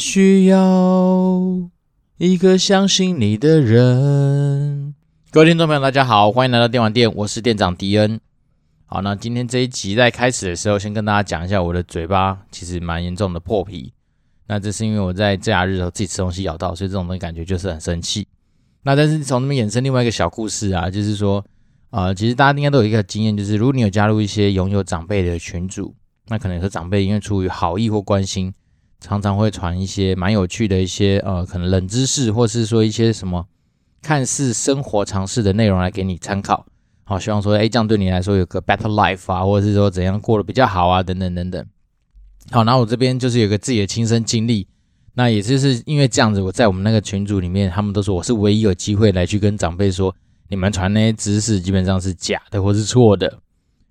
需要一个相信你的人。各位听众朋友，大家好，欢迎来到电玩店，我是店长迪恩。好，那今天这一集在开始的时候，先跟大家讲一下我的嘴巴其实蛮严重的破皮。那这是因为我在假日的时候自己吃东西咬到，所以这种东西感觉就是很生气。那但是从那边衍生另外一个小故事啊，就是说，呃，其实大家应该都有一个经验，就是如果你有加入一些拥有长辈的群组，那可能是长辈因为出于好意或关心。常常会传一些蛮有趣的一些呃，可能冷知识，或是说一些什么看似生活常识的内容来给你参考。好，希望说，哎，这样对你来说有个 better life 啊，或者是说怎样过得比较好啊，等等等等。好，那我这边就是有个自己的亲身经历，那也就是因为这样子，我在我们那个群组里面，他们都说我是唯一有机会来去跟长辈说，你们传那些知识基本上是假的或是错的。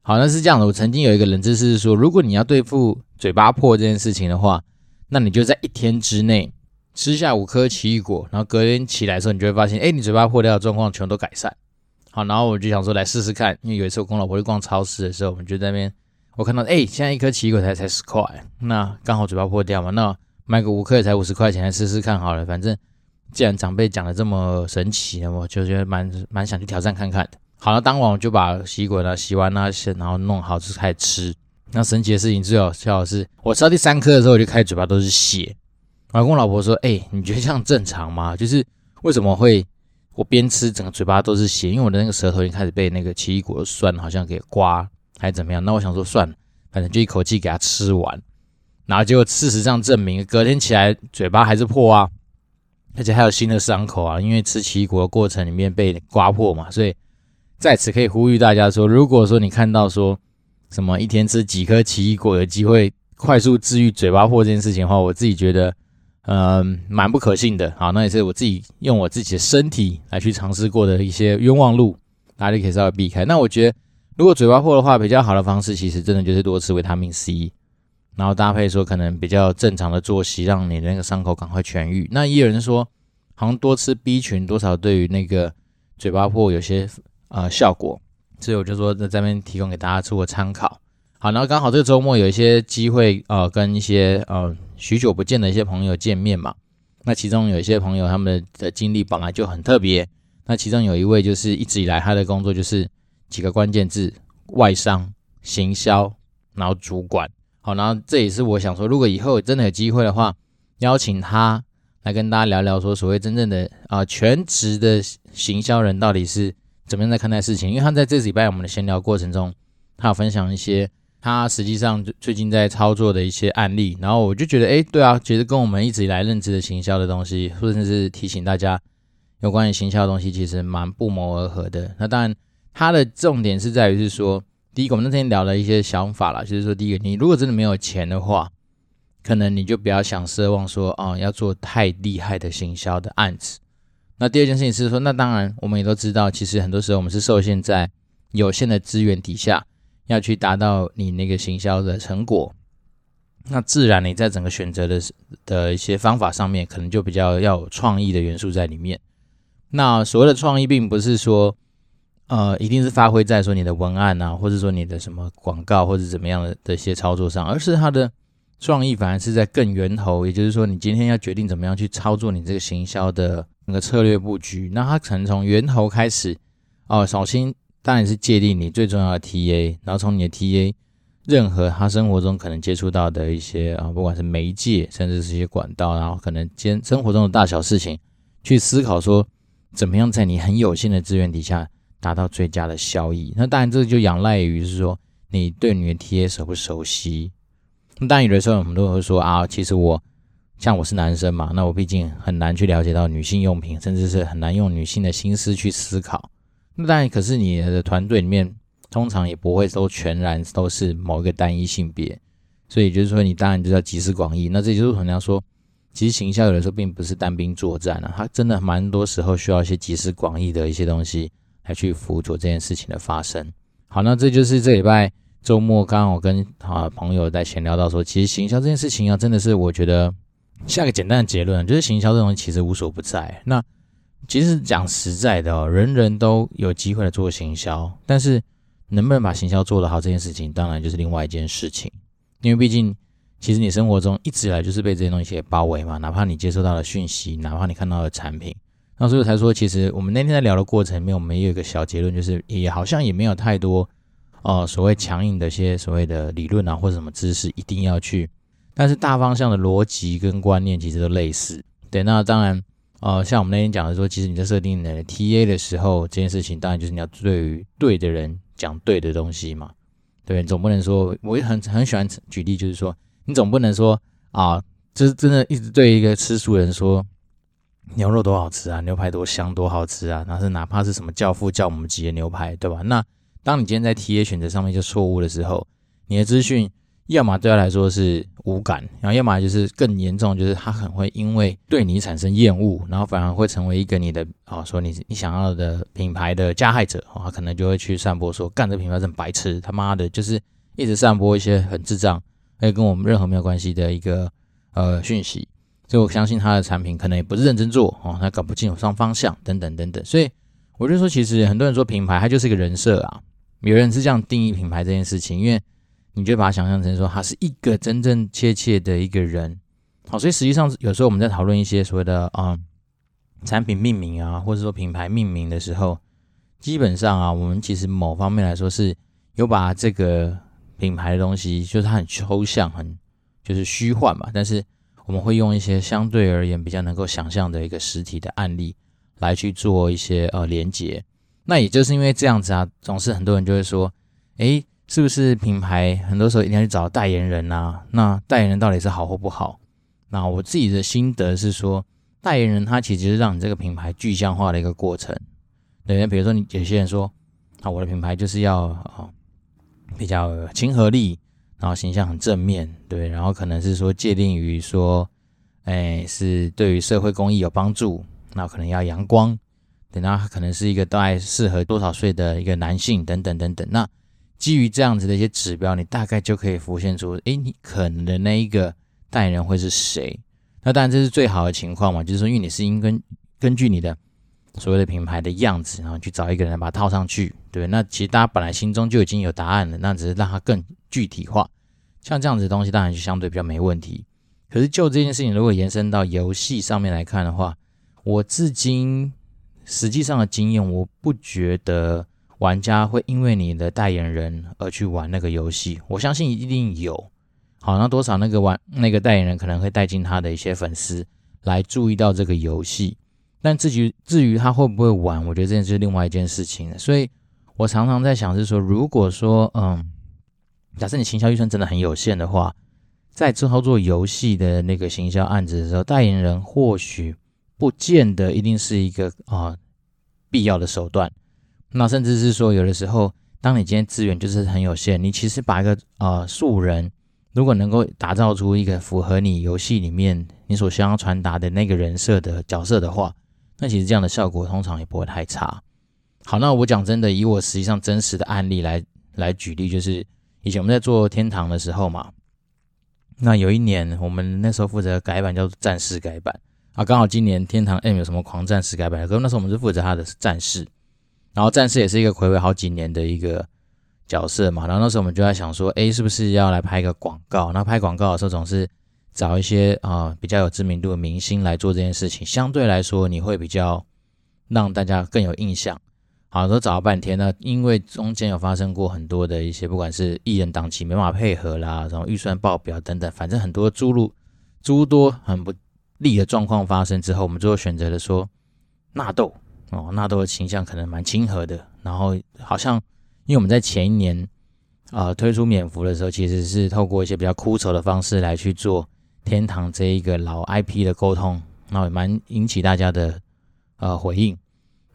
好，那是这样的，我曾经有一个冷知识是说，如果你要对付嘴巴破这件事情的话。那你就在一天之内吃下五颗奇异果，然后隔天起来的时候，你就会发现，哎，你嘴巴破掉的状况全都改善。好，然后我就想说来试试看，因为有一次我跟我老婆去逛超市的时候，我们就在那边，我看到，哎，现在一颗奇异果才才十块，那刚好嘴巴破掉嘛，那买个五颗也才五十块钱，来试试看好了。反正既然长辈讲的这么神奇，我就觉得蛮蛮想去挑战看看的。好了，当晚我就把奇异果呢洗完那些，然后弄好就开始吃。那神奇的事情最好笑的是，我吃到第三颗的时候，我就开始嘴巴都是血。然后跟我老婆说：“哎、你觉得这样正常吗？就是为什么会我边吃整个嘴巴都是血？因为我的那个舌头已经开始被那个奇异果的酸好像给刮，还是怎么样？那我想说算了，反正就一口气给它吃完。然后结果事实上证明，隔天起来嘴巴还是破啊，而且还有新的伤口啊，因为吃奇异果的过程里面被刮破嘛。所以在此可以呼吁大家说，如果说你看到说。什么一天吃几颗奇异果有机会快速治愈嘴巴破这件事情的话，我自己觉得，嗯，蛮不可信的。好，那也是我自己用我自己的身体来去尝试过的一些冤枉路，大家就可以稍微避开。那我觉得，如果嘴巴破的话，比较好的方式其实真的就是多吃维他命 C，然后搭配说可能比较正常的作息，让你的那个伤口赶快痊愈。那也有人说，好像多吃 B 群多少对于那个嘴巴破有些呃效果。所以我就说在这边提供给大家做个参考。好，然后刚好这个周末有一些机会，呃，跟一些呃许久不见的一些朋友见面嘛。那其中有一些朋友他们的经历本来就很特别。那其中有一位就是一直以来他的工作就是几个关键字：外商、行销，然后主管。好，然后这也是我想说，如果以后真的有机会的话，邀请他来跟大家聊聊说，所谓真正的啊、全职的行销人到底是。怎么样在看待事情？因为他在这礼拜我们的闲聊过程中，他有分享一些他实际上最近在操作的一些案例，然后我就觉得，哎，对啊，其实跟我们一直以来认知的行销的东西，或者是提醒大家有关于行销的东西，其实蛮不谋而合的。那当然，他的重点是在于是说，第一个，我们那天聊了一些想法啦，就是说，第一个，你如果真的没有钱的话，可能你就不要想奢望说，啊、要做太厉害的行销的案子。那第二件事情是说，那当然我们也都知道，其实很多时候我们是受限在有限的资源底下，要去达到你那个行销的成果。那自然你在整个选择的的一些方法上面，可能就比较要有创意的元素在里面。那所谓的创意，并不是说，呃，一定是发挥在说你的文案啊，或者说你的什么广告或者怎么样的的一些操作上，而是它的创意反而是在更源头，也就是说，你今天要决定怎么样去操作你这个行销的。那个策略布局，那它可能从源头开始哦。首先当然是界定你最重要的 TA，然后从你的 TA，任何他生活中可能接触到的一些啊，不管是媒介，甚至是一些管道，然后可能兼生活中的大小事情，去思考说怎么样在你很有限的资源底下达到最佳的效益。那当然这就仰赖于是说你对你的 TA 熟不熟悉。那当然有的时候我们都会说啊，其实我。像我是男生嘛，那我毕竟很难去了解到女性用品，甚至是很难用女性的心思去思考。那当然，可是你的团队里面通常也不会都全然都是某一个单一性别，所以就是说，你当然就要集思广益。那这就是可能要说，其实行销有的时候并不是单兵作战啊，它真的蛮多时候需要一些集思广益的一些东西来去辅佐这件事情的发生。好，那这就是这礼拜周末刚刚我跟啊朋友在闲聊到说，其实行销这件事情啊，真的是我觉得。下个简单的结论就是，行销这东西其实无所不在。那其实讲实在的哦，人人都有机会来做行销，但是能不能把行销做得好这件事情，当然就是另外一件事情。因为毕竟其实你生活中一直以来就是被这些东西给包围嘛，哪怕你接收到的讯息，哪怕你看到的产品，那所以才说，其实我们那天在聊的过程里面，我们也有一个小结论，就是也好像也没有太多呃所谓强硬的一些所谓的理论啊或者什么知识一定要去，但是大方向的逻辑跟观念其实都类似。对，那当然呃像我们那天讲的说，其实你在设定你的 TA 的时候，这件事情当然就是你要对于对的人讲对的东西嘛。对，总不能说我也很很喜欢举例，就是说。你总不能说啊，就是真的一直对一个吃素人说牛肉多好吃啊，牛排多香多好吃啊，那是哪怕是什么教父教母级的牛排，对吧？那当你今天在 TA 选择上面就错误的时候，你的资讯要么对他来说是无感，然后要么就是更严重，就是他很会因为对你产生厌恶，然后反而会成为一个你的啊，说你你想要的品牌的加害者啊，他可能就会去散播说，干这品牌真白痴，他妈的，就是一直散播一些很智障。哎，跟我们任何没有关系的一个呃讯息，所以我相信他的产品可能也不是认真做哦，他搞不清楚上方向等等等等，所以我就说，其实很多人说品牌它就是一个人设啊，有人是这样定义品牌这件事情，因为你就把它想象成说他是一个真正切切的一个人，好，所以实际上有时候我们在讨论一些所谓的啊、产品命名啊，或者说品牌命名的时候，基本上啊，我们其实某方面来说是有把这个。品牌的东西就是它很抽象，很就是虚幻嘛。但是我们会用一些相对而言比较能够想象的一个实体的案例来去做一些呃连接。那也就是因为这样子啊，总是很多人就会说，诶，是不是品牌很多时候一定要去找代言人啊？那代言人到底是好或不好？那我自己的心得是说，代言人他其实是让你这个品牌具象化的一个过程。对，比如说你有些人说，啊，我的品牌就是要啊。比较亲和力，然后形象很正面，对，然后可能是说界定于说，哎，是对于社会公益有帮助，那可能要阳光，等到可能是一个大概适合多少岁的一个男性等等等等。那基于这样子的一些指标，你大概就可以浮现出，哎，你可能的那一个代言人会是谁？那当然这是最好的情况嘛，就是说，因为你是应根根据你的。所谓的品牌的样子，然后去找一个人把它套上去，对，那其实大家本来心中就已经有答案了，那只是让它更具体化。像这样子的东西，当然就相对比较没问题。可是就这件事情，如果延伸到游戏上面来看的话，我至今实际上的经验，我不觉得玩家会因为你的代言人而去玩那个游戏。我相信一定有，好，那多少那个玩那个代言人可能会带进他的一些粉丝来注意到这个游戏。但至于至于他会不会玩，我觉得这件是另外一件事情了。所以我常常在想，是说，如果说，嗯，假设你行销预算真的很有限的话，在之后做游戏的那个行销案子的时候，代言人或许不见得一定是一个啊必要的手段。那甚至是说，有的时候，当你今天资源就是很有限，你其实把一个啊素人，如果能够打造出一个符合你游戏里面你所想要传达的那个人设的角色的话，那其实这样的效果通常也不会太差。好，那我讲真的，以我实际上真实的案例来来举例，就是以前我们在做天堂的时候嘛，那有一年我们那时候负责改版叫做战士改版啊，刚好今年天堂 M 有什么狂战士改版，可是那时候我们是负责他的战士，然后战士也是一个睽违好几年的一个角色嘛，然后那时候我们就在想说，哎，是不是要来拍一个广告？那拍广告的时候总是。找一些啊、比较有知名度的明星来做这件事情，相对来说你会比较让大家更有印象。好，都找了半天呢，因为中间有发生过很多的一些，不管是艺人档期没办法配合啦，然后预算爆表等等，反正很多诸路诸多很不利的状况发生之后，我们最后选择了说纳豆哦，纳豆的形象可能蛮亲和的，然后好像因为我们在前一年啊、呃、推出免服的时候，其实是透过一些比较枯燥的方式来去做。天堂这一个老 IP 的沟通，那也蛮引起大家的呃回应。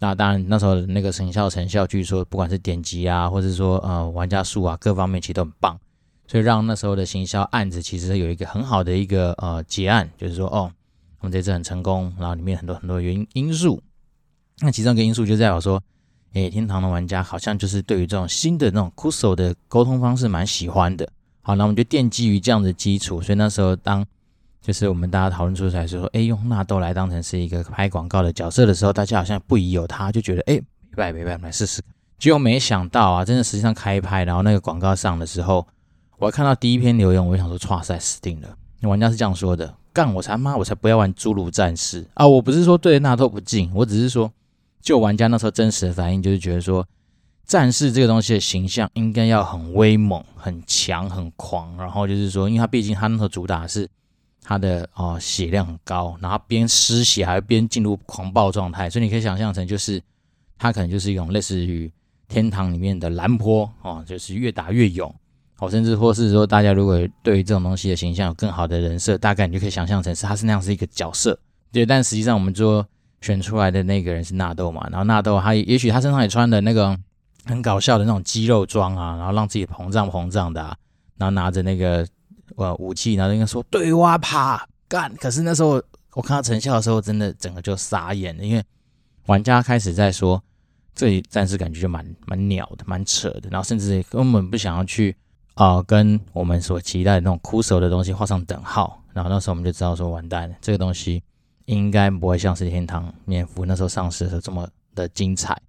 那当然那时候那个成效成效，据说不管是点击啊，或者说呃玩家数啊，各方面其实都很棒，所以让那时候的行销案子其实有一个很好的一个呃结案，就是说哦，我们这次很成功，然后里面很多很多原因因素。那其中一个因素就在我说，诶，天堂的玩家好像就是对于这种新的那种 Kuso 的沟通方式蛮喜欢的。好，那我们就奠基于这样的基础，所以那时候当就是我们大家讨论出来说，哎，用纳豆来当成是一个拍广告的角色的时候，大家好像不疑有他，就觉得哎，没办法，没办，来试试。结果没想到啊，真的实际上开拍，然后那个广告上的时候，我看到第一篇留言，我就想说，哇塞死定了。玩家是这样说的：干我才妈，我才不要玩侏儒战士啊！我不是说对纳豆不敬，我只是说，就玩家那时候真实的反应，就是觉得说，战士这个东西的形象应该要很威猛、很强、很狂。然后就是说，因为他毕竟他那时候主打是他的哦血量很高，然后边失血还边进入狂暴状态，所以你可以想象成就是他可能就是一种类似于天堂里面的蓝波哦，就是越打越勇。哦，甚至或是说，大家如果对于这种东西的形象有更好的人设，大概你就可以想象成是他是那样子一个角色，对。但实际上，我们说选出来的那个人是纳豆嘛，然后纳豆他也许他身上也穿的那个很搞笑的那种肌肉装啊，然后让自己膨胀膨胀的啊，然后拿着那个呃武器，然后应该说对哇啪干。可是那时候我看到成效的时候，真的整个就傻眼了，因为玩家开始在说这里暂时感觉就蛮蛮鸟的，蛮扯的，然后甚至根本不想要去。啊、跟我们所期待的那种酷手的东西画上等号，然后那时候我们就知道说，完蛋了，这个东西应该不会像是天堂免服那时候上市的时候这么的精彩。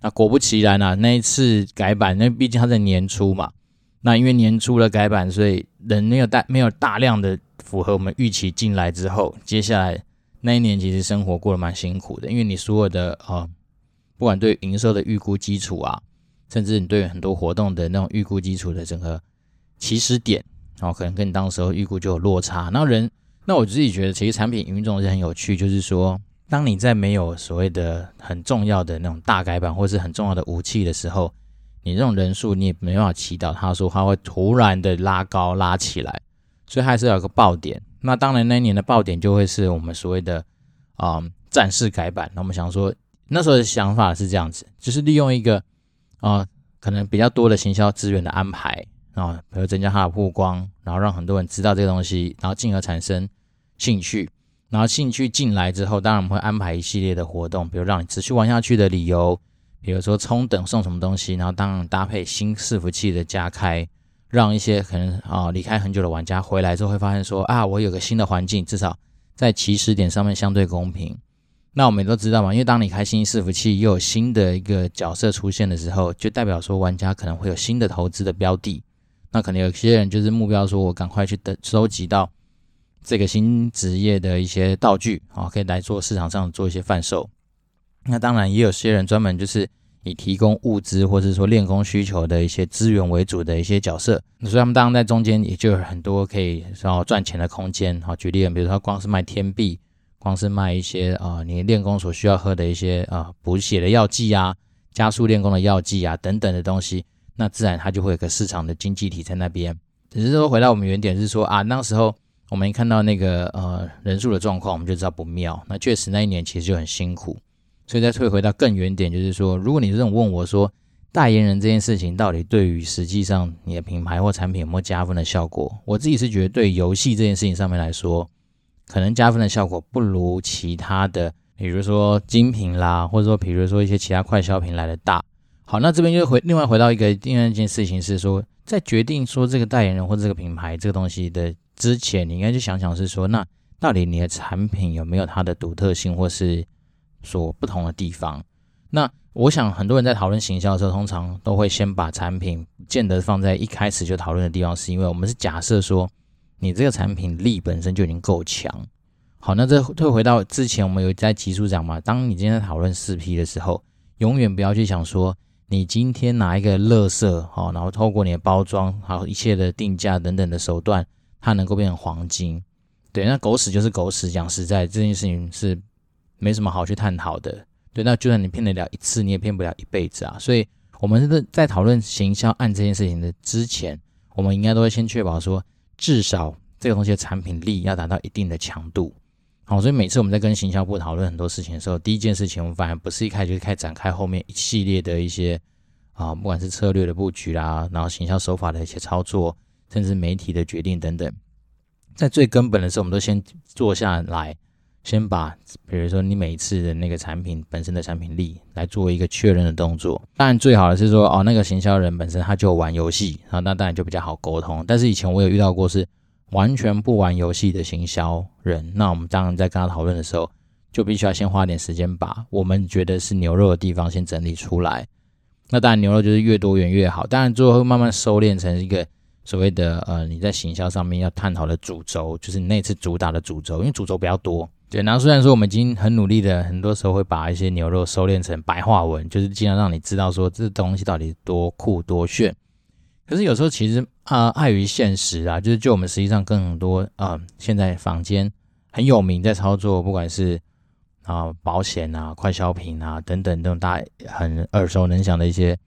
那果不其然啊，那一次改版，那毕竟它在年初嘛，那因为年初的改版，所以人没有大没有大量的符合我们预期进来之后，接下来那一年其实生活过得蛮辛苦的，因为你所有的啊、不管对营收的预估基础啊。甚至你对很多活动的那种预估基础的整个起始点，然后可能跟你当时候预估就有落差。那人，那我自己觉得，其实产品营运这种是很有趣，就是说，当你在没有所谓的很重要的那种大改版或是很重要的武器的时候，你这种人数你也没办法祈祷他说他会突然的拉高拉起来，所以还是要有个爆点。那当然那一年的爆点就会是我们所谓的啊、嗯、战士改版。那我们想说那时候的想法是这样子，就是利用一个。啊、呃，可能比较多的行销资源的安排啊，比如增加它的曝光，然后让很多人知道这个东西，然后进而产生兴趣，然后兴趣进来之后，当然我们会安排一系列的活动，比如让你持续玩下去的理由，比如说充等送什么东西，然后当然搭配新伺服器的加开，让一些可能啊离开很久的玩家回来之后会发现说啊，我有个新的环境，至少在起始点上面相对公平。那我们也都知道嘛，因为当你开新伺服器，又有新的一个角色出现的时候，就代表说玩家可能会有新的投资的标的。那可能有些人就是目标说，我赶快去等收集到这个新职业的一些道具啊，可以来做市场上做一些贩售。那当然也有些人专门就是以提供物资或者说练功需求的一些资源为主的一些角色，所以他们当然在中间也就有很多可以然后赚钱的空间。好，举例，比如说光是卖天币。光是卖一些啊、你练功所需要喝的一些啊补血的药剂啊，加速练功的药剂啊等等的东西，那自然它就会有个市场的经济体在那边。只是说回到我们原点是说啊，那时候我们一看到那个呃人数的状况，我们就知道不妙。那确实那一年其实就很辛苦，所以再退回到更原点，就是说，如果你这种问我说代言人这件事情到底对于实际上你的品牌或产品有没有加分的效果，我自己是觉得对游戏这件事情上面来说。可能加分的效果不如其他的，比如说精品啦，或者说比如说一些其他快消品来的大。好，那这边就回另外回到一个另外一件事情是说，在决定说这个代言人或这个品牌这个东西的之前，你应该去想想是说，那到底你的产品有没有它的独特性或是所不同的地方？那我想很多人在讨论行销的时候，通常都会先把产品不见得放在一开始就讨论的地方，是因为我们是假设说。你这个产品力本身就已经够强，好，那这退回到之前，我们有在集数讲嘛？当你今天讨论四 P 的时候，永远不要去想说你今天拿一个垃圾，好，然后透过你的包装，好，一切的定价等等的手段，它能够变成黄金。对，那狗屎就是狗屎。讲实在，这件事情是没什么好去探讨的。对，那就算你骗得了一次，你也骗不了一辈子啊。所以，我们在在讨论行销案这件事情的之前，我们应该都会先确保说。至少这个东西的产品力要达到一定的强度，好，所以每次我们在跟行销部讨论很多事情的时候，第一件事情我们反而不是一开始就开始展开后面一系列的一些啊，不管是策略的布局啦，然后行销手法的一些操作，甚至媒体的决定等等，在最根本的时候，我们都先坐下来，先把比如说你每一次的那个产品本身的产品力来做一个确认的动作。当然最好的是说哦，那个行销人本身他就玩游戏，然后那当然就比较好沟通。但是以前我有遇到过是完全不玩游戏的行销人，那我们当然在跟他讨论的时候，就必须要先花点时间把我们觉得是牛肉的地方先整理出来。那当然牛肉就是越多元越好，当然最后会慢慢收敛成一个所谓的呃你在行销上面要探讨的主轴，就是你那次主打的主轴，因为主轴比较多。对，然后虽然说我们已经很努力的，很多时候会把一些牛肉收敛成白话文，就是尽量让你知道说这东西到底多酷多炫。可是有时候其实啊，碍于现实啊，就是就我们实际上更多啊、现在坊间很有名在操作，不管是啊保险啊、快消品啊等等这种大很耳熟能详的一些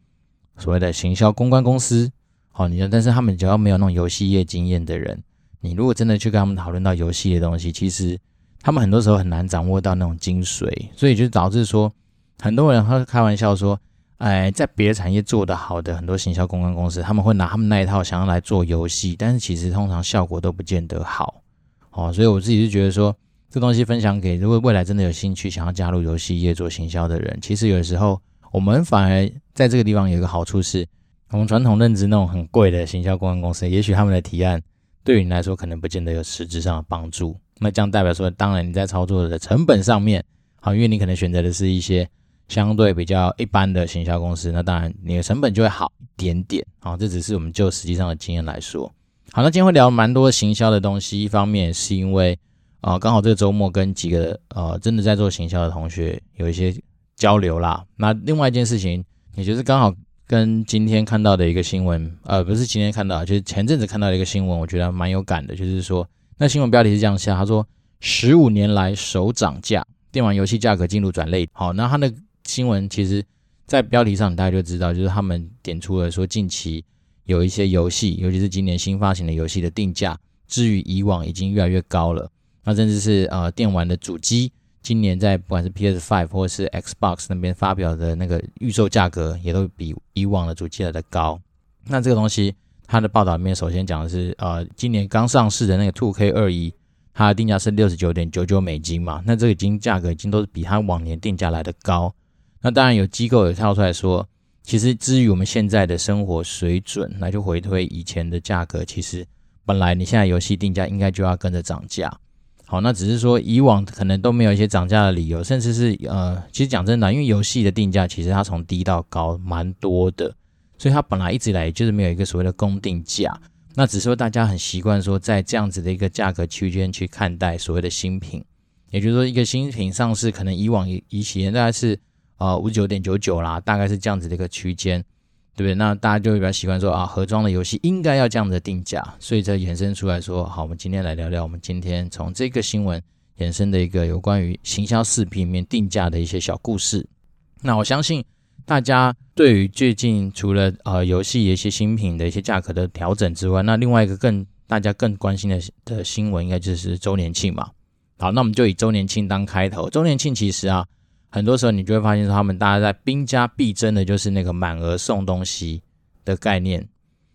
所谓的行销公关公司，好、哦，你说但是他们只要没有那种游戏业经验的人，你如果真的去跟他们讨论到游戏的东西，其实。他们很多时候很难掌握到那种精髓，所以就导致说，很多人会开玩笑说，哎，在别的产业做得好的很多行销公关公司，他们会拿他们那一套想要来做游戏，但是其实通常效果都不见得好。哦，所以我自己是觉得说，这东西分享给如果未来真的有兴趣想要加入游戏业做行销的人，其实有时候我们反而在这个地方有一个好处是，我们传统认知那种很贵的行销公关公司，也许他们的提案对于你来说可能不见得有实质上的帮助。那这样代表说，当然你在操作的成本上面，好，因为你可能选择的是一些相对比较一般的行销公司，那当然你的成本就会好一点点。好，这只是我们就实际上的经验来说。好，那今天会聊蛮多行销的东西，一方面是因为啊，刚好这个周末跟几个呃真的在做行销的同学有一些交流啦。那另外一件事情，也就是刚好跟今天看到的一个新闻，呃，不是今天看到，就是前阵子看到的一个新闻，我觉得蛮有感的，就是说。那新闻标题是这样下，他说十五年来首涨价，电玩游戏价格进入转捩。好，那他的新闻其实，在标题上大家就知道，就是他们点出了说，近期有一些游戏，尤其是今年新发行的游戏的定价，至于以往已经越来越高了。那甚至是呃电玩的主机，今年在不管是 P S five 或是 Xbox 那边发表的那个预售价格，也都比以往的主机来的高。那这个东西。它的报道里面首先讲的是，呃，今年刚上市的那个 2K21，它的定价是六十九点九九美金嘛，那这个已经价格已经都是比它往年定价来的高。那当然有机构也跳出来说，其实至于我们现在的生活水准，那就回推以前的价格，其实本来你现在游戏定价应该就要跟着涨价。好，那只是说以往可能都没有一些涨价的理由，甚至是呃，其实讲真的，因为游戏的定价其实它从低到高蛮多的。所以它本来一直以来就是没有一个所谓的公定价，那只是说大家很习惯说在这样子的一个价格区间去看待所谓的新品，也就是说一个新品上市，可能以往以以前大概是呃五十九点九九啦，大概是这样子的一个区间，对不对？那大家就会比较习惯说啊，盒装的游戏应该要这样子定价，所以这衍生出来说，好，我们今天来聊聊我们今天从这个新闻衍生的一个有关于行销视频里面定价的一些小故事。那我相信。大家对于最近除了呃游戏一些新品的一些价格的调整之外，那另外一个更大家更关心的的新闻，应该就是周年庆嘛。好，那我们就以周年庆当开头。周年庆其实啊，很多时候你就会发现说，他们大家在兵家必争的就是那个满额送东西的概念。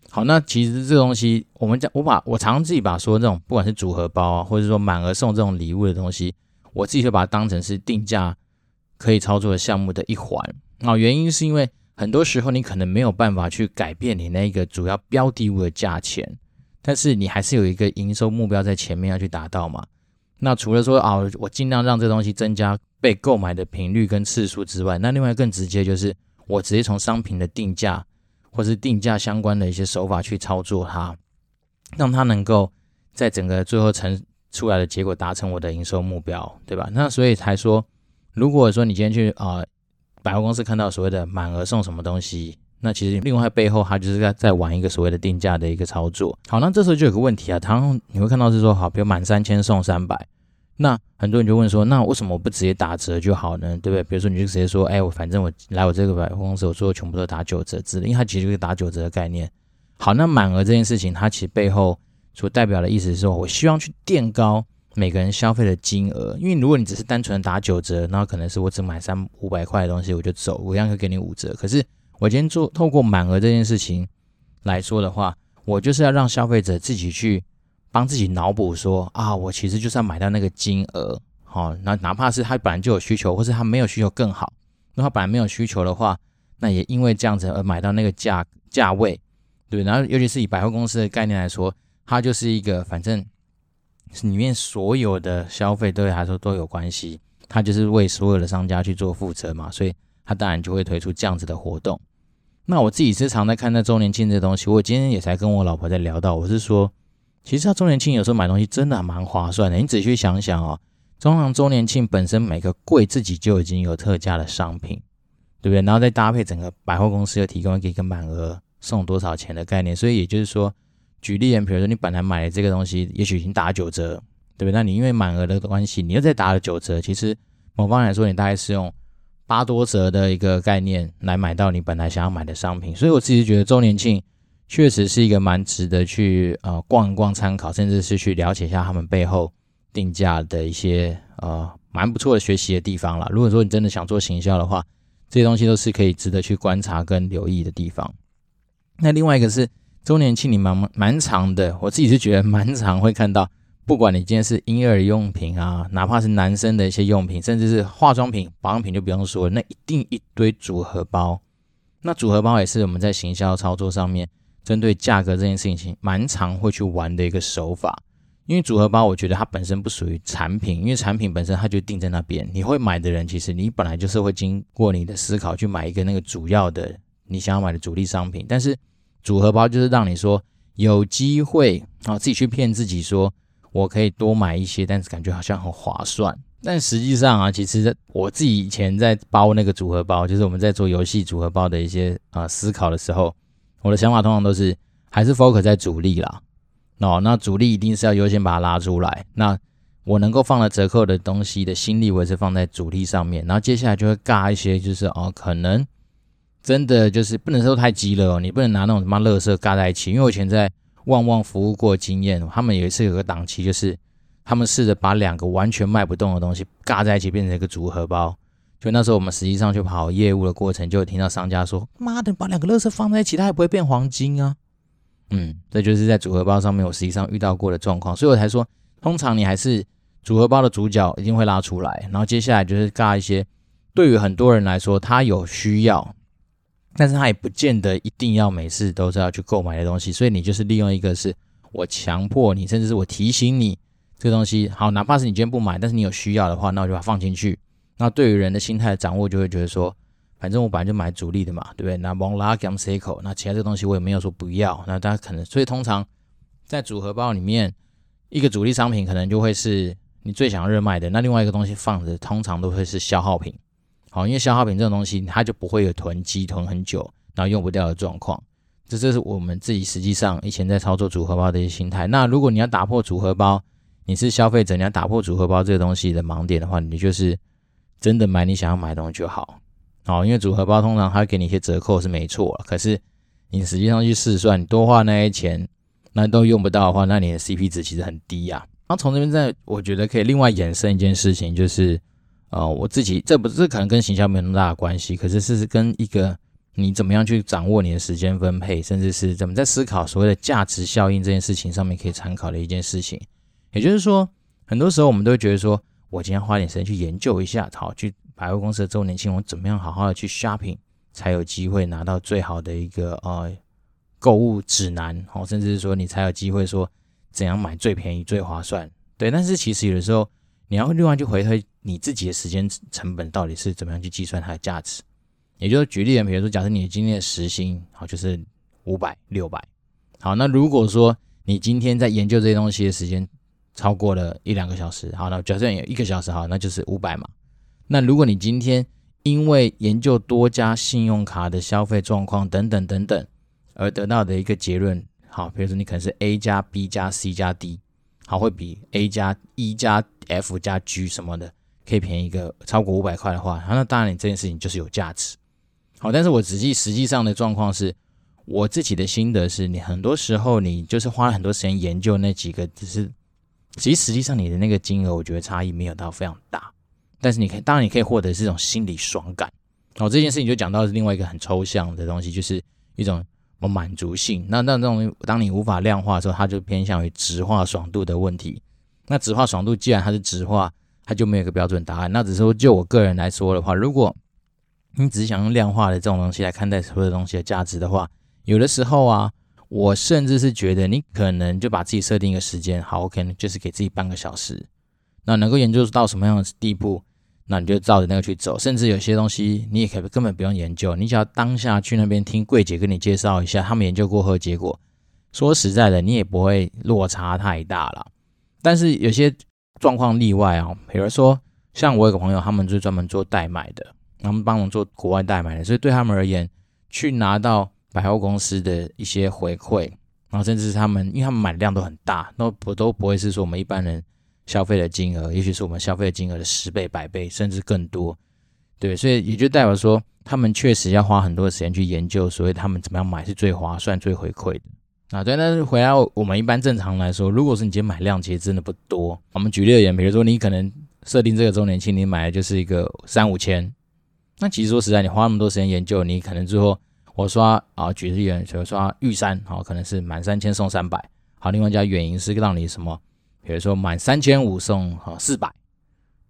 好，那其实这东西，我们讲我把我常常自己把说这种不管是组合包啊，或者说满额送这种礼物的东西，我自己就把它当成是定价可以操作的项目的一环。那，原因是因为很多时候你可能没有办法去改变你那个主要标的物的价钱，但是你还是有一个营收目标在前面要去达到嘛。那除了说啊，我尽量让这东西增加被购买的频率跟次数之外，那另外更直接就是我直接从商品的定价或是定价相关的一些手法去操作它，让它能够在整个最后成出来的结果达成我的营收目标，对吧？那所以才说，如果说你今天去啊。百货公司看到所谓的满额送什么东西，那其实另外背后它就是在在玩一个所谓的定价的一个操作。好，那这时候就有个问题啊，他你会看到是说，好，比如满三千送三百，那很多人就问说，那为什么我不直接打折就好呢？对不对？比如说你就直接说，哎，我反正我来我这个百货公司，我做全部都打九折之类，因为它其实就是打九折的概念。好，那满额这件事情，它其实背后所代表的意思是说，我希望去垫高。每个人消费的金额，因为如果你只是单纯打九折，那可能是我只买三五百块的东西我就走，我一样会给你五折。可是我今天做透过满额这件事情来说的话，我就是要让消费者自己去帮自己脑补说啊，我其实就是要买到那个金额，好，那哪怕是他本来就有需求，或是他没有需求更好，那他本来没有需求的话，那也因为这样子而买到那个价价位，对，然后尤其是以百货公司的概念来说，它就是一个反正。里面所有的消费对他来说都有关系，他就是为所有的商家去做负责嘛，所以他当然就会推出这样子的活动。那我自己是常在看那周年庆这东西，我今天也才跟我老婆在聊到，我是说，其实他周年庆有时候买东西真的蛮划算的。你仔细想想哦，中行周年庆本身每个柜自己就已经有特价的商品，对不对？然后再搭配整个百货公司又提供一个满额送多少钱的概念，所以也就是说，举例，比如说你本来买的这个东西，也许已经打九折，对不对？那你因为满额的关系，你又再打了九折，其实某方来说，你大概是用。八多折的一个概念来买到你本来想要买的商品，所以我自己觉得周年庆确实是一个蛮值得去呃逛一逛、参考，甚至是去了解一下他们背后定价的一些呃蛮不错的学习的地方啦。如果说你真的想做行销的话，这些东西都是可以值得去观察跟留意的地方。那另外一个是周年庆，你蛮蛮长的，我自己是觉得蛮常会看到。不管你今天是婴儿用品啊，哪怕是男生的一些用品，甚至是化妆品、保养品，就不用说了，那一定一堆组合包。那组合包也是我们在行销操作上面，针对价格这件事情，蛮常会去玩的一个手法。因为组合包，我觉得它本身不属于产品，因为产品本身它就定在那边。你会买的人，其实你本来就是会经过你的思考去买一个那个主要的你想要买的主力商品。但是组合包就是让你说有机会啊，自己去骗自己说。我可以多买一些，但是感觉好像很划算。但实际上啊，其实我自己以前在包那个组合包，就是我们在做游戏组合包的一些啊思考的时候，我的想法通常都是还是 focus 在主力啦。哦，那主力一定是要优先把它拉出来。那我能够放了折扣的东西的心力，我也是放在主力上面。然后接下来就会尬一些，就是哦，可能真的就是不能说太急了哦，你不能拿那种什么垃圾尬在一起。因为我以前在。旺旺服务过经验，他们有一次有个档期，就是他们试着把两个完全卖不动的东西尬在一起，变成一个组合包。就那时候我们实际上去跑业务的过程，就有听到商家说：“妈的，把两个垃圾放在一起，它也不会变黄金啊。”嗯，这就是在组合包上面我实际上遇到过的状况，所以我才说，通常你还是组合包的主角一定会拉出来，然后接下来就是尬一些对于很多人来说他有需要。但是他也不见得一定要每次都是要去购买的东西，所以你就是利用一个是我强迫你，甚至是我提醒你这个东西好，哪怕是你今天不买，但是你有需要的话，那我就把它放进去。那对于人的心态掌握，就会觉得说，反正我本来就买主力的嘛，对不对？那 One Luck and Cycle，那其他这东西我也没有说不要。那大家可能，所以通常在组合包里面，一个主力商品可能就会是你最想要热卖的，那另外一个东西放着，通常都会是消耗品。好，因为消耗品这种东西，它就不会有囤积囤很久，然后用不掉的状况。这这是我们自己实际上以前在操作组合包的一些心态。那如果你要打破组合包，你是消费者，你要打破组合包这个东西的盲点的话，你就是真的买你想要买的东西就好。好，因为组合包通常它给你一些折扣是没错，可是你实际上去试算，你多花那些钱，那都用不到的话，那你的 CP 值其实很低呀。那从这边再，我觉得可以另外衍生一件事情，就是。呃，我自己这不是可能跟行销没有那么大的关系，可是是跟一个你怎么样去掌握你的时间分配，甚至是怎么在思考所谓的价值效应这件事情上面可以参考的一件事情。也就是说，很多时候我们都会觉得说，我今天花点时间去研究一下，好，去百货公司的周年庆，我怎么样好好的去 shopping，才有机会拿到最好的一个呃购物指南，好，甚至是说你才有机会说怎样买最便宜、最划算。对，但是其实有的时候。你要另外去回推你自己的时间成本到底是怎么样去计算它的价值，也就是举例，比如说，假设你今天的时薪好就是五百六百，好，那如果说你今天在研究这些东西的时间超过了一两个小时，好，那假设有一个小时，好，那就是五百嘛。那如果你今天因为研究多家信用卡的消费状况等等等等而得到的一个结论，好，比如说你可能是 A 加 B 加 C 加 D。好，会比 A 加 E 加 F 加 G 什么的可以便宜一个超过五百块的话，那当然你这件事情就是有价值。好，但是我实际实际上的状况是，我自己的心得是，你很多时候你就是花了很多时间研究那几个，只是其实实际上你的那个金额，我觉得差异没有到非常大。但是你可以，当然你可以获得这种心理爽感。好，这件事情就讲到另外一个很抽象的东西，就是一种。满足性，那那这种当你无法量化的时候，它就偏向于直化爽度的问题。那直化爽度既然它是直化，它就没有个标准答案。那只是说就我个人来说的话，如果你只是想用量化的这种东西来看待所有东西的价值的话，有的时候啊，我甚至是觉得你可能就把自己设定一个时间，好，OK，就是给自己半个小时，那能够研究到什么样的地步，那你就照着那个去走。甚至有些东西你也可以根本不用研究，你只要当下去那边听柜姐跟你介绍一下，他们研究过后结果。说实在的，你也不会落差太大了。但是有些状况例外啊，比如说像我有个朋友，他们就专门做代买的，他们帮忙做国外代买的，所以对他们而言，去拿到百货公司的一些回馈，然后甚至是他们，因为他们买的量都很大，都不都不会是说我们一般人消费的金额，也许是我们消费的金额的十倍、百倍，甚至更多。对，所以也就代表说，他们确实要花很多的时间去研究，所以他们怎么样买是最划算、最回馈的。啊，对，但是回来我们一般正常来说，如果是你今天买量其实真的不多，我们举例而言，比如说你可能设定这个周年庆，你买的就是一个三五千，那其实说实在，你花那么多时间研究，你可能最后我刷啊，举例而言，比如刷玉山，好，可能是满三千送三百，好，另外一家远银是让你什么，比如说满三千五送好四百，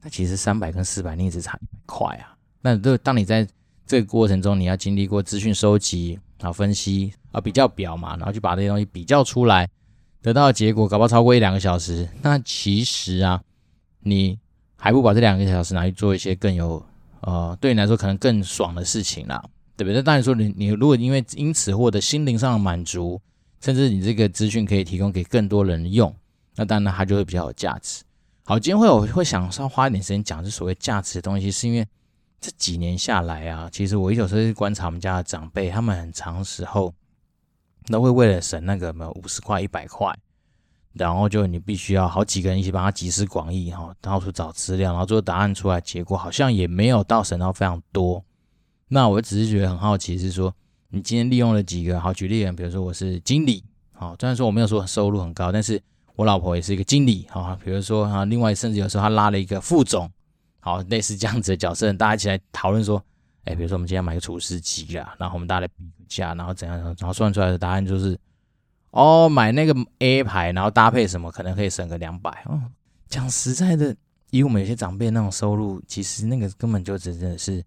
那其实三百跟四百你只差一百块啊，那这当你在这个过程中，你要经历过资讯收集。啊分析啊，比较表嘛，然后就把这些东西比较出来，得到的结果搞不好超过一两个小时。那其实啊，你还不把这两个小时拿去做一些更有呃，对你来说可能更爽的事情啦，对不对？那当然说你你如果因为因此获得心灵上的满足，甚至你这个资讯可以提供给更多人用，那当然它就会比较有价值。好，今天会我会想稍花一点时间讲这所谓价值的东西，是因为。这几年下来啊，其实我有时候是观察我们家的长辈，他们很长时候都会为了省那个什么五十块、一百块，然后就你必须要好几个人一起帮他集思广益哈，到处找资料，然后最后答案出来，结果好像也没有到省到非常多。那我只是觉得很好奇，是说你今天利用了几个好举例，比如说我是经理，好，虽然说我没有说收入很高，但是我老婆也是一个经理，好，比如说哈，另外甚至有时候她拉了一个副总。好，类似这样子的角色，大家一起来讨论说，哎，比如说我们今天买个除湿机啦，然后我们大家来比个价，然后怎样怎样，然后算出来的答案就是，哦，买那个 A 牌，然后搭配什么，可能可以省个两百。哦，讲实在的，以我们有些长辈那种收入，其实那个根本就真的是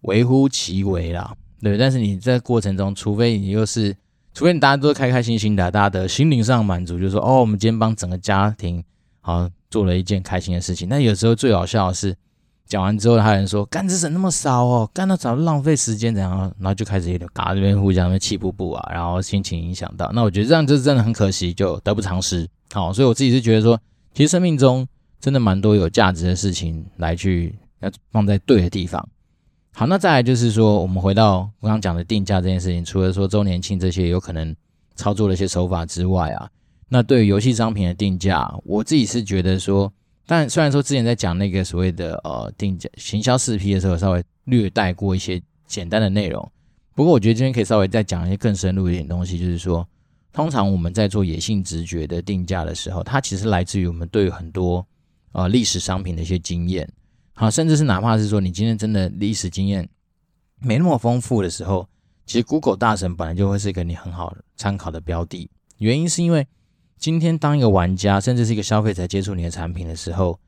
微乎其微啦，对。但是你在过程中，除非你又是，除非你大家都开开心心的，大家的心灵上满足，就是说，哦，我们今天帮整个家庭好做了一件开心的事情。那有时候最好笑的是。讲完之后，还有人说：“干这省那么少哦，干那早浪费时间，怎样？”然后就开始有点嘎这边互相的气不不啊，然后心情影响到。那我觉得这样就是真的很可惜，就得不偿失。好，所以我自己是觉得说，其实生命中真的蛮多有价值的事情来去要放在对的地方。好，那再来就是说，我们回到我刚刚讲的定价这件事情，除了说周年庆这些有可能操作的一些手法之外啊，那对于游戏商品的定价，我自己是觉得说。但虽然说之前在讲那个所谓的呃定价行销四 P 的时候，稍微略带过一些简单的内容，不过我觉得今天可以稍微再讲一些更深入一点东西，就是说，通常我们在做野性直觉的定价的时候，它其实来自于我们对于很多呃历史商品的一些经验，好，甚至是哪怕是说你今天真的历史经验没那么丰富的时候，其实 Google 大神本来就会是一个你很好参考的标的，原因是因为。今天，当一个玩家甚至是一个消费者接触你的产品的时候，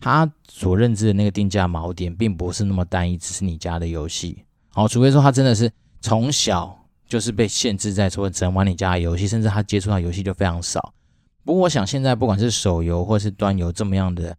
他所认知的那个定价锚点，并不是那么单一，只是你家的游戏。好，除非说他真的是从小就是被限制在说只能玩你家的游戏，甚至他接触到游戏就非常少。不过，我想现在不管是手游或是端游这么样的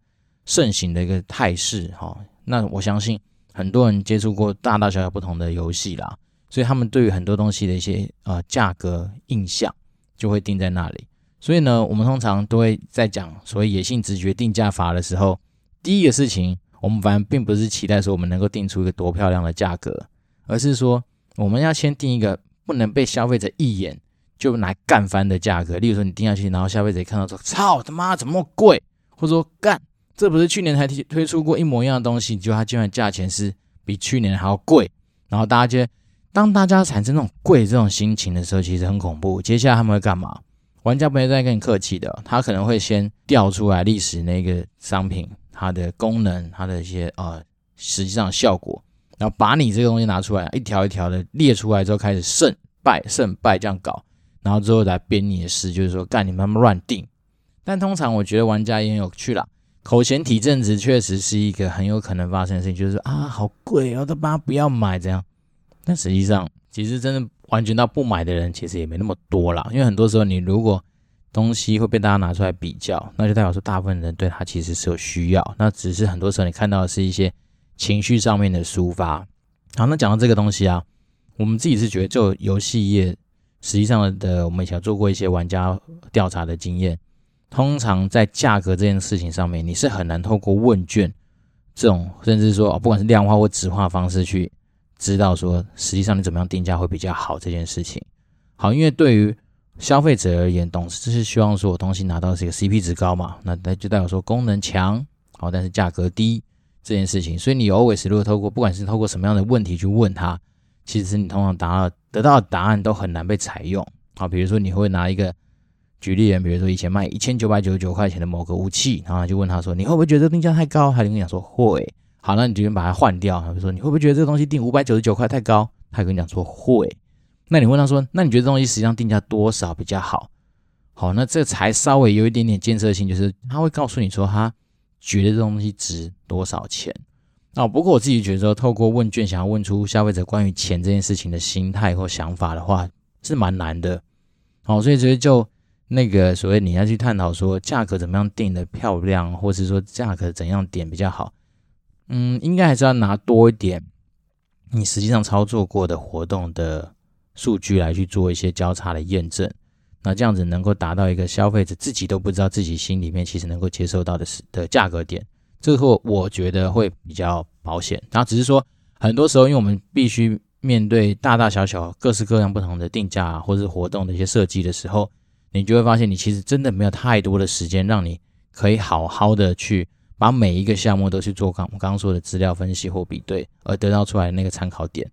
盛行的一个态势，哈，那我相信很多人接触过大大小小不同的游戏啦，所以他们对于很多东西的一些呃价格印象就会定在那里。所以呢，我们通常都会在讲所谓野性直觉定价法的时候，第一个事情，我们反而并不是期待说我们能够定出一个多漂亮的价格，而是说我们要先定一个不能被消费者一眼就来干翻的价格。例如说，你定下去，然后消费者看到说“操他妈怎么贵”，或者说“干这不是去年才推推出过一模一样的东西”，就它竟然价钱是比去年还要贵，然后大家觉得，当大家产生那种贵这种心情的时候，其实很恐怖。接下来他们会干嘛？玩家不会再跟你客气的，他可能会先调出来历史那个商品，它的功能，它的一些呃实际上效果，然后把你这个东西拿出来，一条一条的列出来之后，开始胜败胜败这样搞，然后之后来编你的诗，就是说干你们乱定。但通常我觉得玩家也很有趣啦，口嫌体正直确实是一个很有可能发生的事情，就是啊好贵哦，他妈不要买这样。但实际上，其实真的。完全到不买的人其实也没那么多啦，因为很多时候你如果东西会被大家拿出来比较，那就代表说大部分人对它其实是有需要，那只是很多时候你看到的是一些情绪上面的抒发。好，那讲到这个东西啊，我们自己是觉得，就游戏业实际上的，我们以前做过一些玩家调查的经验，通常在价格这件事情上面，你是很难透过问卷这种，甚至说不管是量化或质化方式去知道说，实际上你怎么样定价会比较好这件事情。好，因为对于消费者而言，董事是希望说我东西拿到是一个 CP 值高嘛，那那就代表说功能强，好，但是价格低这件事情。所以你 always 如果透过不管是透过什么样的问题去问他，其实你通常答得到的答案都很难被采用。好，比如说你会拿一个举例人，比如说以前卖一千九百九十九块钱的某个武器，然后就问他说，你会不会觉得定价太高？他就跟你讲说会。好，那你就把它换掉，比如说你会不会觉得这个东西定五百九十九块太高？他跟你讲说会。那你问他说，那你觉得这东西实际上定价多少比较好？好，那这才稍微有一点点建设性，就是他会告诉你说他觉得这东西值多少钱。那不过我自己觉得说，透过问卷想要问出消费者关于钱这件事情的心态或想法的话，是蛮难的。好，所以直接就那个所谓你要去探讨说价格怎么样定的漂亮，或是说价格怎样点比较好，嗯，应该还是要拿多一点你实际上操作过的活动的。数据来去做一些交叉的验证，那这样子能够达到一个消费者自己都不知道自己心里面其实能够接受到的是的价格点，这个我觉得会比较保险。然后只是说，很多时候因为我们必须面对大大小小各式各样不同的定价或是活动的一些设计的时候，你就会发现你其实真的没有太多的时间让你可以好好的去把每一个项目都去做刚我刚刚说的资料分析或比对，而得到出来的那个参考点。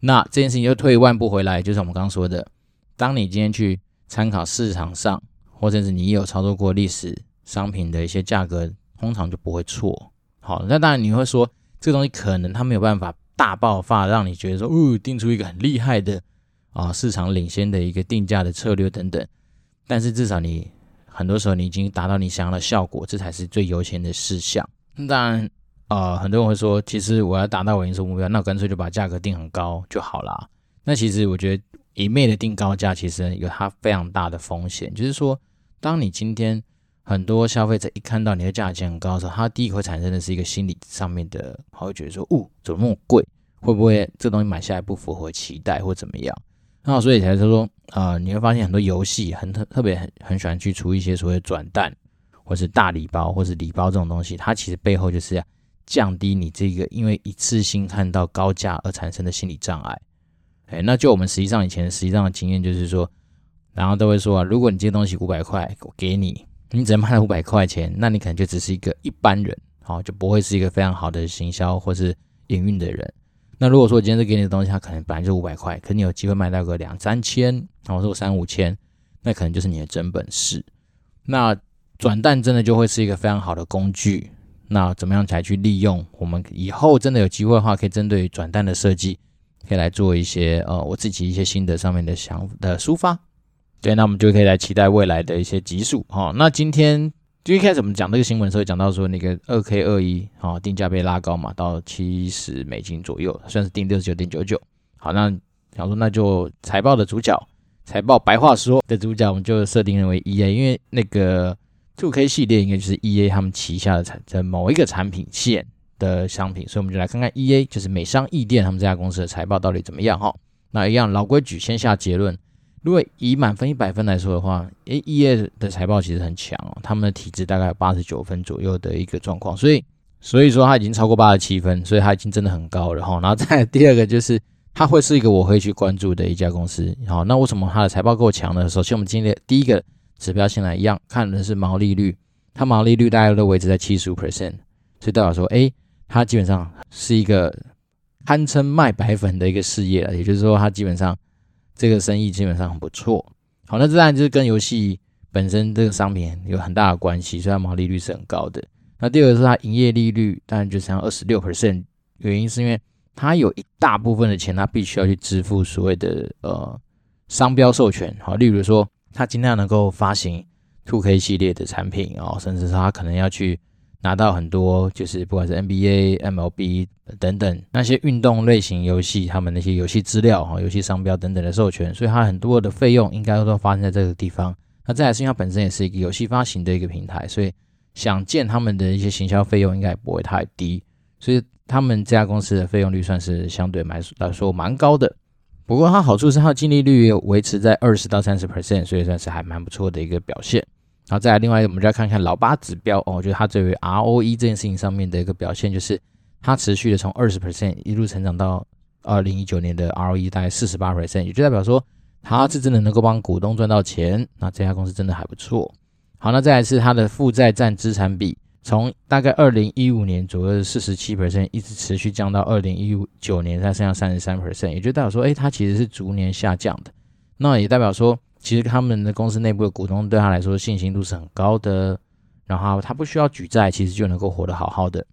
那这件事情就退一万步回来，就是我们刚刚说的，当你今天去参考市场上，或者是你有操作过历史商品的一些价格，通常就不会错。好，那当然你会说，这个东西可能它没有办法大爆发，让你觉得说，哦，定出一个很厉害的啊市场领先的一个定价的策略等等。但是至少你很多时候你已经达到你想要的效果，这才是最优先的事项。当然。呃，很多人会说，其实我要达到我营收目标，那干脆就把价格定很高就好啦。那其实我觉得一昧的定高价，其实有它非常大的风险。就是说，当你今天很多消费者一看到你的价钱很高的时候，他第一个会产生的是一个心理上面的，他会觉得说，哦，怎么那么贵？会不会这东西买下来不符合期待或怎么样？那所以才说，呃，你会发现很多游戏很特特别很很喜欢去出一些所谓转蛋，或是大礼包，或是礼包这种东西，它其实背后就是要。降低你这个因为一次性看到高价而产生的心理障碍，哎，那就我们实际上以前实际上的经验就是说，然后都会说啊，如果你这个东西五百块，我给你，你只能卖了五百块钱，那你可能就只是一个一般人，好，就不会是一个非常好的行销或是营运的人。那如果说我今天是给你的东西，它可能本来就五百块，可你有机会卖到个两三千，然后说三五千，那可能就是你的真本事。那转蛋真的就会是一个非常好的工具。那怎么样才去利用？我们以后真的有机会的话，可以针对转蛋的设计，可以来做一些呃，我自己一些心得上面的想的抒发。对，那我们就可以来期待未来的一些集数哈。那今天就一开始我们讲这个新闻的时候，讲到说那个二 K 二一啊定价被拉高嘛，到七十美金左右，算是定六十九点九九。好，那想说那就财报的主角，财报白话说的主角，我们就设定认为 EA，因为那个。2K 系列应该就是 EA 他们旗下的产的某一个产品线的商品，所以我们就来看看 EA 就是美商易店他们这家公司的财报到底怎么样哈。那一样老规矩，先下结论。如果以满分一百分来说的话，诶，EA 的财报其实很强哦，他们的体质大概有八十九分左右的一个状况，所以所以说它已经超过八十七分，所以它已经真的很高了哈。然后再第二个就是它会是一个我会去关注的一家公司。好，那为什么它的财报够强呢？首先我们今天第一个。指标先来一样，看的是毛利率，它毛利率大概都维持在七十五 percent，所以代表说，哎，它基本上是一个堪称卖白粉的一个事业了，也就是说，它基本上这个生意基本上很不错。好，那自然就是跟游戏本身这个商品有很大的关系，所以它毛利率是很高的。那第二个是它营业利率，当然就像二十六 percent，原因是因为它有一大部分的钱，它必须要去支付所谓的呃商标授权，好，例如说。他尽量能够发行 Two K 系列的产品哦，甚至是他可能要去拿到很多，就是不管是 NBA、MLB 等等那些运动类型游戏，他们那些游戏资料哈、游戏商标等等的授权，所以它很多的费用应该都发生在这个地方。那再来是因为它本身也是一个游戏发行的一个平台，所以想见他们的一些行销费用应该也不会太低。所以他们这家公司的费用率算是相对来说蛮高的。不过它好处是它的净利率维持在二十到三十 percent，所以算是还蛮不错的一个表现。然后再来，另外我们就要看看老八指标哦，我觉得它对于 ROE 这件事情上面的一个表现，就是它持续的从二十 percent 一路成长到二零一九年的 ROE 大概四十八 percent，也就代表说它是真的能够帮股东赚到钱。那这家公司真的还不错。好，那再来是它的负债占资产比，从大概二零一五年左右的四十七 percent 一直持续降到二零一九年才剩下三十三 percent，也就代表说，哎，它其实是逐年下降的。那也代表说。其实他们的公司内部的股东对他来说信心度是很高的，然后他不需要举债，其实就能够活得好好的。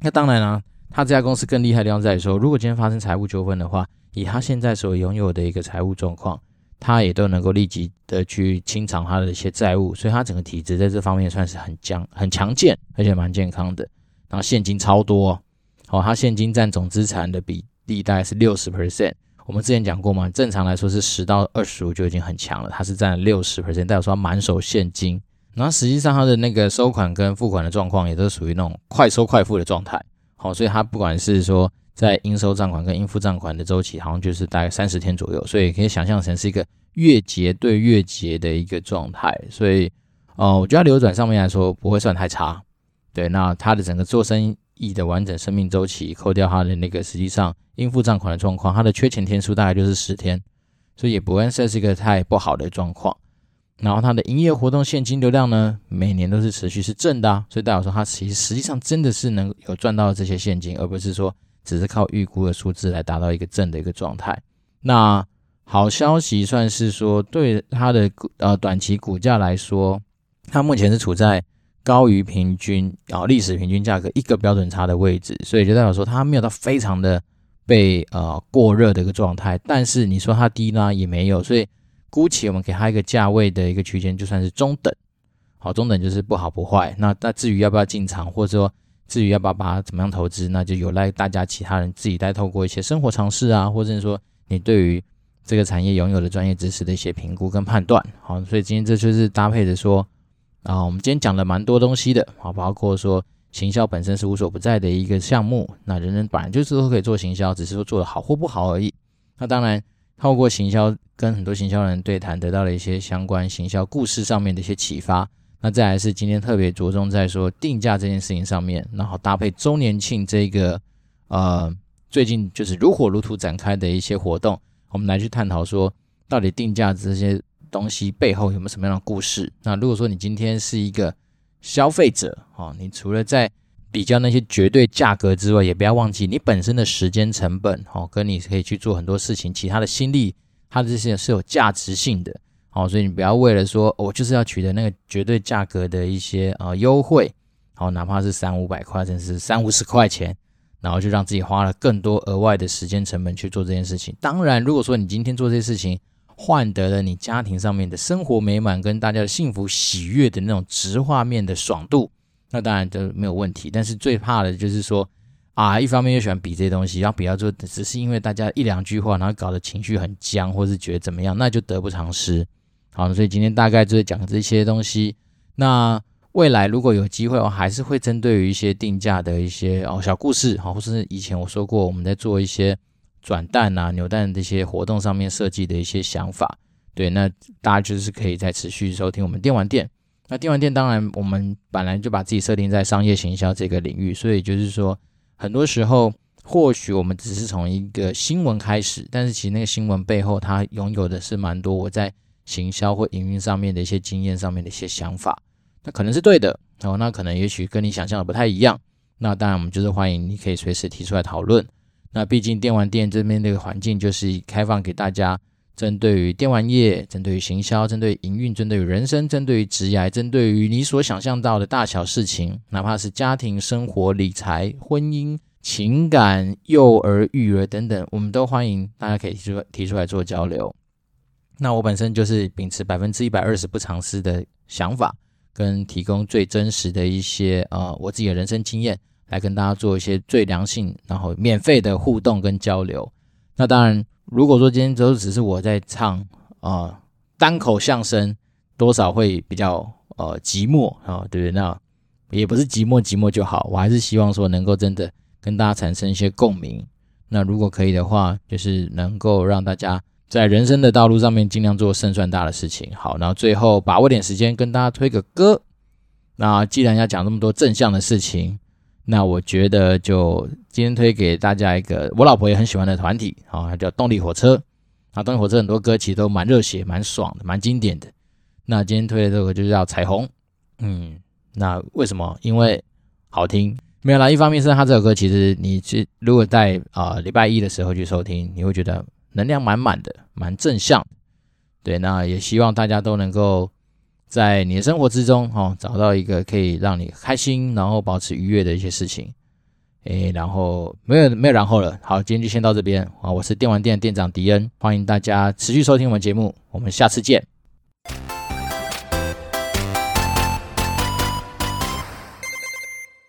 那当然了，他这家公司更厉害的地方在于说，如果今天发生财务纠纷的话，以他现在所拥有的一个财务状况，他也都能够立即的去清偿他的一些债务，所以他整个体质在这方面算是很强、很强健，而且蛮健康的。然后现金超多，哦，他现金占总资产的比例大概是六十 percent。我们之前讲过嘛，正常来说是十到二十五就已经很强了，它是占了六十 percent，代表说满手现金。然后实际上它的那个收款跟付款的状况也都属于那种快收快付的状态。好，所以它不管是说在应收账款跟应付账款的周期，好像就是大概三十天左右，所以可以想象成是一个月结对月结的一个状态。所以，哦，我觉得流转上面来说不会算太差。对，那它的整个做生意的完整生命周期，扣掉它的那个实际上。应付账款的状况，它的缺钱天数大概就是十天，所以也不会算是一个太不好的状况。然后它的营业活动现金流量呢，每年都是持续是正的，所以代表说它其实实际上真的是能有赚到这些现金，而不是说只是靠预估的数字来达到一个正的一个状态。那好消息算是说，对它的呃短期股价来说，它目前是处在。高于平均啊，历史平均价格一个标准差的位置，所以就代表说它没有到非常的被呃过热的一个状态，但是你说它低呢也没有，所以姑且我们给它一个价位的一个区间，就算是中等，好，中等就是不好不坏。那那至于要不要进场，或者说至于要不要把它怎么样投资，那就有赖大家其他人自己再透过一些生活常识啊，或者是说你对于这个产业拥有的专业知识的一些评估跟判断。好，所以今天这就是搭配着说。啊，我们今天讲了蛮多东西的，啊，包括说行销本身是无所不在的一个项目，那人人本来就是都可以做行销，只是说做的好或不好而已。那当然，透过行销跟很多行销人对谈，得到了一些相关行销故事上面的一些启发。那再来是今天特别着重在说定价这件事情上面，然后搭配周年庆这个呃最近就是如火如荼展开的一些活动，我们来去探讨说到底定价这些。东西背后有没有什么样的故事？那如果说你今天是一个消费者哦，你除了在比较那些绝对价格之外，也不要忘记你本身的时间成本哦，跟你可以去做很多事情，其他的心力，它的这些是有价值性的哦，所以你不要为了说我就是要取得那个绝对价格的一些呃优惠，哦，哪怕是三五百块，甚至是三五十块钱，然后就让自己花了更多额外的时间成本去做这件事情。当然，如果说你今天做这些事情，换得了你家庭上面的生活美满跟大家的幸福喜悦的那种直画面的爽度，那当然都没有问题。但是最怕的就是说啊，一方面又喜欢比这些东西，然后比较做只是因为大家一两句话，然后搞得情绪很僵，或是觉得怎么样，那就得不偿失。好，所以今天大概就是讲这些东西。那未来如果有机会，我还是会针对于一些定价的一些哦小故事，好，或是以前我说过我们在做一些。转蛋啊、扭蛋这些活动上面设计的一些想法，对，那大家就是可以再持续收听我们电玩店。那电玩店当然我们本来就把自己设定在商业行销这个领域，所以就是说，很多时候或许我们只是从一个新闻开始，但是其实那个新闻背后它拥有的是蛮多我在行销或营运上面的一些经验上面的一些想法，那可能是对的哦，那可能也许跟你想象的不太一样。那当然我们就是欢迎你可以随时提出来讨论。那毕竟电玩店这边这个环境就是开放给大家，针对于电玩业、针对于行销、针对营运、针对于人生、针对于职业、针对于你所想象到的大小事情，哪怕是家庭生活、理财、婚姻、情感、幼儿、育儿等等，我们都欢迎大家可以提出提出来做交流。那我本身就是秉持百分之一百二十不藏私的想法，跟提供最真实的一些呃我自己的人生经验。来跟大家做一些最良性，然后免费的互动跟交流。那当然，如果说今天都只是我在唱啊、单口相声，多少会比较呃寂寞啊、对不对？那也不是寂寞寂寞就好，我还是希望说能够真的跟大家产生一些共鸣。那如果可以的话，就是能够让大家在人生的道路上面尽量做胜算大的事情。好，然后最后把握点时间跟大家推个歌。那既然要讲这么多正向的事情，那我觉得就今天推给大家一个我老婆也很喜欢的团体，啊，它叫动力火车。啊，动力火车很多歌其实都蛮热血、蛮爽的、蛮经典的。那今天推的这个就叫《彩虹》。嗯，那为什么？因为好听。没有啦，一方面是他这首歌其实你去如果在啊礼拜一的时候去收听，你会觉得能量满满的，蛮正向。对，那也希望大家都能够在你的生活之中，哦，找到一个可以让你开心，然后保持愉悦的一些事情。诶，然后没有没有然后了。好，今天就先到这边啊！我是电玩店店长迪恩，欢迎大家持续收听我们节目，我们下次见。